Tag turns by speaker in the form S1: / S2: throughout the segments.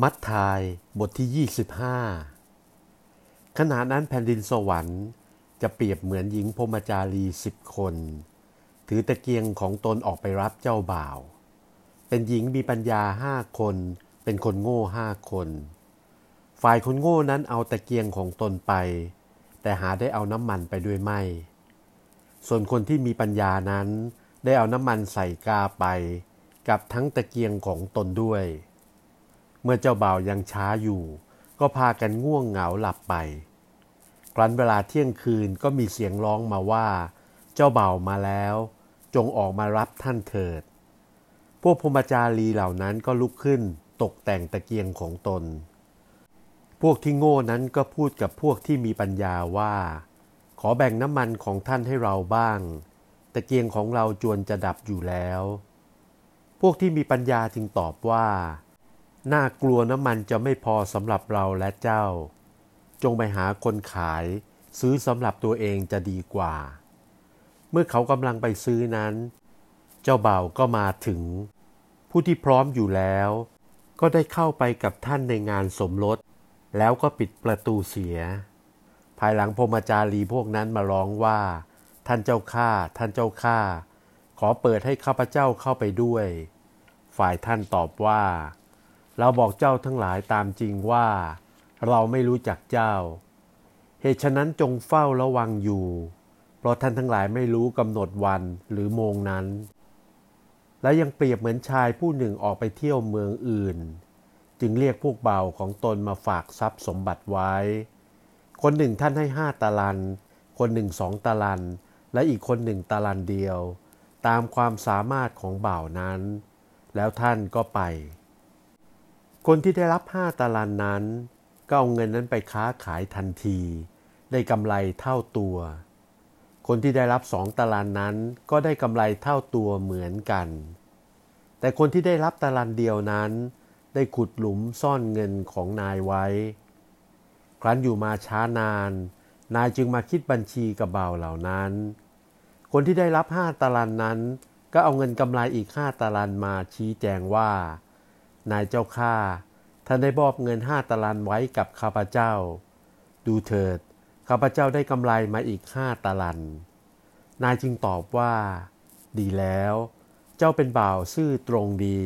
S1: มัทธายบทที่ 25 ขณะนั้นแผ่นดินสวรรค์จะเปรียบเหมือนหญิงพมจารีสิบคน ถือตะเกียงของตนออกไปรับเจ้าบ่าว เป็นหญิงมีปัญญาห้าคน เป็นคนโง่ห้าคน ฝ่ายคนโง่นั้นเอาตะเกียงของตนไป แต่หาได้เอาน้ำมันไปด้วยไม่ ส่วนคนที่มีปัญญานั้นได้เอาน้ำมันใส่กาไป กับทั้งตะเกียงของตนด้วย เมื่อเจ้าบ่าวยังช้าอยู่ ก็พากันง่วงเหงาหลับไป ครั้นเวลาเที่ยงคืนก็มีเสียงร้องมาว่า เจ้าบ่าวมาแล้ว จงออกมารับท่านเถิด พวกพมจารีเหล่านั้นก็ลุกขึ้นตกแต่งตะเกียงของตน พวกที่โง่นั้นก็พูดกับพวกที่มีปัญญาว่า ขอแบ่งน้ำมันของท่านให้เราบ้าง ตะเกียงของเราจวนจะดับอยู่แล้ว พวกที่มีปัญญาจึงตอบว่า น่ากลัวน้ำมันจะไม่พอสำหรับเราและเจ้า จงไปหาคนขายซื้อสำหรับตัวเองจะดีกว่า เมื่อเขากำลังไปซื้อนั้น เจ้าบ่าวก็มาถึง ผู้ที่พร้อมอยู่แล้ว ก็ได้เข้าไปกับท่านในงานสมรส แล้วก็ปิดประตูเสีย ภายหลังพมจารีพวกนั้นมาร้องว่า ท่านเจ้าข้าท่านเจ้าข้าขอเปิดให้ข้าพเจ้าเข้าไปด้วย ฝ่ายท่านตอบว่า เราบอกเจ้าทั้งหลายตามจริงว่า เราไม่รู้จักเจ้า เหตุฉะนั้นจงเฝ้าระวังอยู่ เพราะท่านทั้งหลายไม่รู้กำหนดวันหรือโมงนั้น และยังเปรียบเหมือนชายผู้หนึ่งออกไปเที่ยวเมืองอื่น จึงเรียกพวกเบาของตนมาฝากทรัพย์สมบัติไว้ คนหนึ่งท่านให้ห้าตาลัน คนหนึ่งสองตาลัน และอีกคนหนึ่งตาลันเดียว ตามความสามารถของเบ่านั้น แล้วท่านก็ไป คนที่ได้รับห้าตารางนั้น ก็เอาเงินนั้นไปค้าขายทันที ได้กำไรเท่าตัว คนที่ได้รับสองตารางนั้นก็ได้กำไรเท่าตัวเหมือนกัน แต่คนที่ได้รับตารางเดียวนั้น ได้ขุดหลุมซ่อนเงินของนายไว้ ครั้นอยู่มาช้านาน นายจึงมาคิดบัญชีกับเบาเหล่านั้น คนที่ได้รับห้าตารางนั้น ก็เอาเงินกำไรอีกห้าตารางมาชี้แจงว่า นายเจ้าข้าท่านได้มอบเงินห้าตารางไว้กับข้าพเจ้า ดูเถิด ข้าพเจ้าได้กำไรมาอีกห้าตารางนายจึงตอบว่า ดีแล้ว เจ้าเป็นบ่าวซื่อตรงดี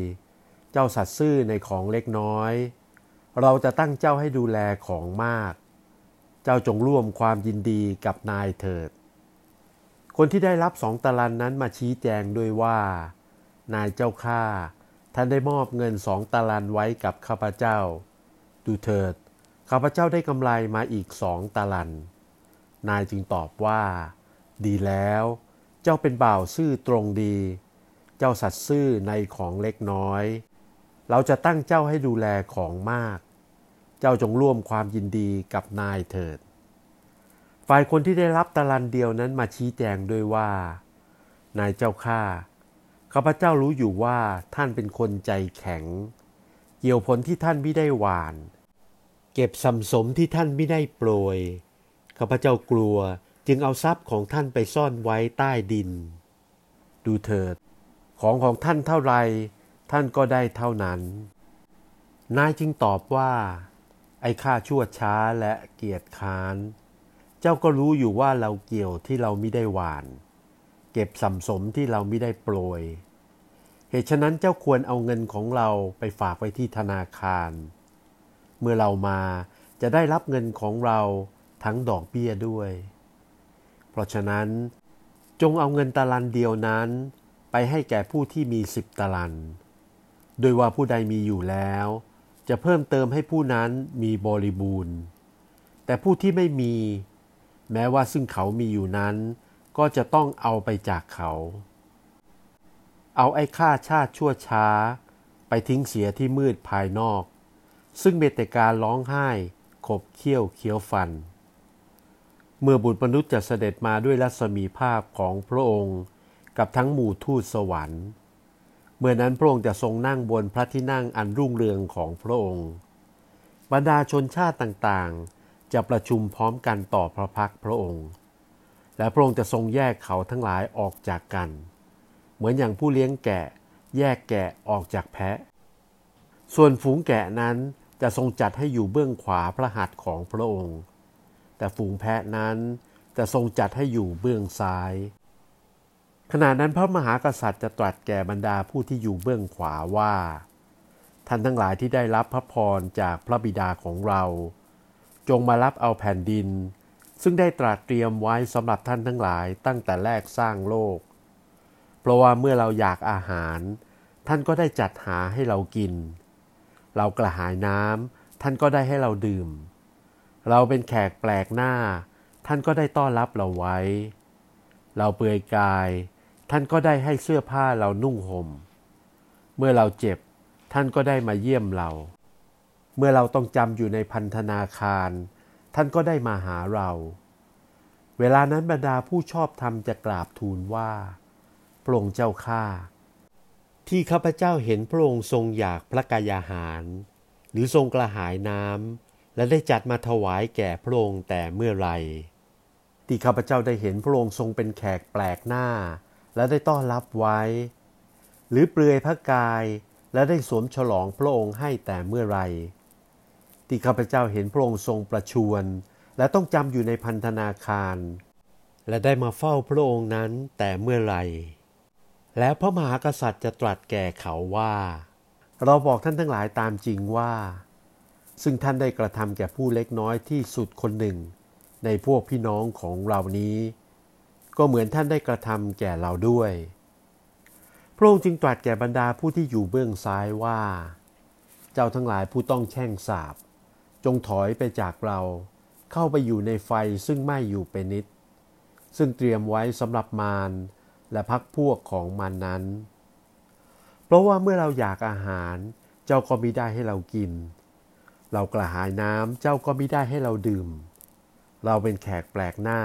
S1: เจ้าสัตย์ซื่อในของเล็กน้อย เราจะตั้งเจ้าให้ดูแลของมาก เจ้าจงร่วมความยินดีกับนายเถิด คนที่ได้รับสองตารางนั้นมาชี้แจงด้วยว่า นายเจ้าข้า ท่านได้มอบเงินสองตารางไว้กับข้าพเจ้า ดูเถิด ข้าพเจ้าได้กำไรมาอีกสองตารางนายจึงตอบว่า ดีแล้ว เจ้าเป็นบ่าวซื่อตรงดี เจ้าสัตย์ซื่อในของเล็กน้อย เราจะตั้งเจ้าให้ดูแลของมาก เจ้าจงร่วมความยินดีกับนายเถิด ฝ่ายคนที่ได้รับตารางเดียวนั้นมาชี้แจงด้วยว่า นายเจ้าข้า ข้าพเจ้ารู้อยู่ว่าท่านเป็นคนใจแข็ง เกี่ยวผลที่ท่านไม่ได้หวาน เก็บสัมสมที่ท่านไม่ได้โปรย ข้าพเจ้ากลัวจึงเอาทรัพย์ของท่านไปซ่อนไว้ใต้ดิน ดูเถิด ของของท่านเท่าไร ท่านก็ได้เท่านั้น นายจึงตอบว่า ไอ้ข้าชั่วช้าและเกียจค้าน เจ้าก็รู้อยู่ว่าเราเกี่ยวที่เราไม่ได้หวาน เก็บสัมสมที่เราไม่ได้โปรย เหตุฉะนั้นเจ้าควรเอาเงินของเราไปฝากไว้ที่ธนาคาร เมื่อเรามาจะได้รับเงินของเราทั้งดอกเบี้ยด้วย เพราะฉะนั้น จงเอาเงินตะลันเดียวนั้นไปให้แก่ผู้ที่มีสิบตะลัน โดยว่าผู้ใดมีอยู่แล้ว จะเพิ่มเติมให้ผู้นั้นมีบริบูรณ์ แต่ผู้ที่ไม่มี แม้ว่าซึ่งเขามีอยู่นั้น ก็จะต้องเอาไปจากเขา เอาไอ้ข้าชาติชั่วช้า ไปทิ้งเสียที่มืดภายนอก ซึ่งเมตการร้องไห้ขบเคี้ยวเคี้ยวฟัน เมื่อบุตรมนุษย์จะเสด็จมาด้วยรัศมีภาพของพระองค์กับทั้งหมู่ทูตสวรรค์ เมื่อนั้นพระองค์จะทรงนั่งบนพระที่นั่งอันรุ่งเรืองของพระองค์ บรรดาชนชาติต่างๆ จะประชุมพร้อมกันต่อพระพักพระองค์ และพระองค์จะทรงแยกเขาทั้งหลายออกจากกัน เหมือนอย่างผู้เลี้ยงแกะ แยกแกะออกจากแพะ ส่วนฝูงแกะนั้นจะทรงจัดให้อยู่เบื้องขวาพระหัตถ์ของพระองค์ แต่ฝูงแพะนั้นจะทรงจัดให้อยู่เบื้องซ้าย ขณะนั้นพระมหากษัตริย์จะตรัสแก่บรรดาผู้ที่อยู่เบื้องขวาว่า ท่านทั้งหลายที่ได้รับพระพรจากพระบิดาของเรา จงมารับเอาแผ่นดิน ซึ่งได้ตรัสเตรียมไว้สำหรับท่านทั้งหลายตั้งแต่แรกสร้างโลก เพราะว่าเมื่อเราอยากอาหาร ท่านก็ได้จัดหาให้เรากิน เรากระหายน้ำท่านก็ได้ให้เราดื่ม เราเป็นแขกแปลกหน้า ท่านก็ได้ต้อนรับเราไว้ เราเปลือยกาย ท่านก็ได้ให้เสื้อผ้าเรานุ่งหม่ม เมื่อเราเจ็บ ท่านก็ได้มาเยี่ยมเรา เมื่อเราต้องจำอยู่ในพันธนาคาร ท่านก็ได้มาหาเรา เวลานั้นบรรดาผู้ชอบธรรมจะกราบทูลว่า พระองค์เจ้าข้าที่ข้าพเจ้าเห็นพระองค์ทรงอยากพระกายาหาร หรือทรงกระหายน้ำและได้จัดมาถวายแก่พระองค์แต่เมื่อไรที่ข้าพเจ้าได้เห็นพระองค์ทรงเป็นแขกแปลกหน้า และได้ต้อนรับไว้ หรือเปลือยพระกายและได้สวมฉลองพระองค์ให้แต่เมื่อไรที่ข้าพเจ้าเห็นพระองค์ทรงประชวรและต้องจำอยู่ในพันธนาคาร และได้มาเฝ้าพระองค์นั้นแต่เมื่อไร แล้วพระมหากษัตริย์จะตรัสแก่เขาว่า เราบอกท่านทั้งหลายตามจริงว่า ซึ่งท่านได้กระทำแก่ผู้เล็กน้อยที่สุดคนหนึ่ง ในพวกพี่น้องของเรานี้ ก็เหมือนท่านได้กระทำแก่เราด้วย พระองค์จึงตรัสแก่บรรดาผู้ที่อยู่เบื้องซ้ายว่า เจ้าทั้งหลายผู้ต้องแช่งสาบ จงถอยไปจากเราเข้าไปอยู่ในไฟซึ่งไม่อยู่เป็นนิด ซึ่งเตรียมไว้สำหรับมาร และพักพวกของมันนั้น เพราะว่าเมื่อเราอยากอาหารเจ้าก็มิได้ให้เรากิน เรากระหายน้ำเจ้าก็มิได้ให้เราดื่ม เราเป็นแขกแปลกหน้า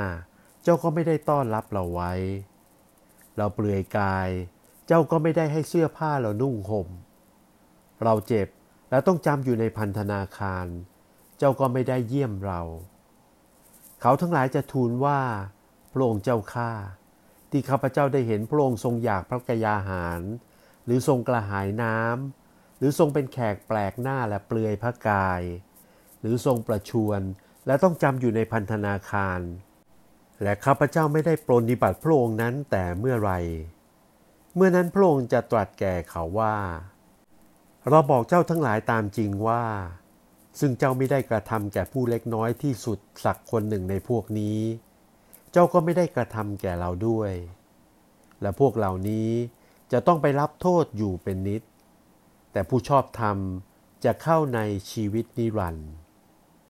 S1: เจ้าก็ไม่ได้ต้อนรับเราไว้ เราเปลือยกาย เจ้าก็ไม่ได้ให้เสื้อผ้าเรานุ่งห่ม เราเจ็บและต้องจำอยู่ในพันธนาคาร เจ้าก็ไม่ได้เยี่ยมเรา เขาทั้งหลายจะทูลว่า พระองค์เจ้าข้า ที่ข้าพเจ้าได้เห็นพระองค์ทรงอยากพระกยาหาร หรือทรงกระหายน้ำหรือทรงเป็นแขกแปลกหน้าและเปลือยพระกาย หรือทรงประชวนและต้องจำอยู่ในพันธนาคาร และข้าพเจ้าไม่ได้ปรนนิบัติพระองค์นั้นแต่เมื่อไรเมื่อนั้นพระองค์จะตรัสแก่เขาว่า เราบอกเจ้าทั้งหลายตามจริงว่า ซึ่งเจ้าไม่ได้กระทำแก่ผู้เล็กน้อยที่สุดสักคนหนึ่งในพวกนี้ เจ้าก็ไม่ได้กระทำแก่เราด้วย และพวกเหล่านี้จะต้องไปรับโทษอยู่เป็นนิด แต่ผู้ชอบธรรมจะเข้าในชีวิตนิรันดร์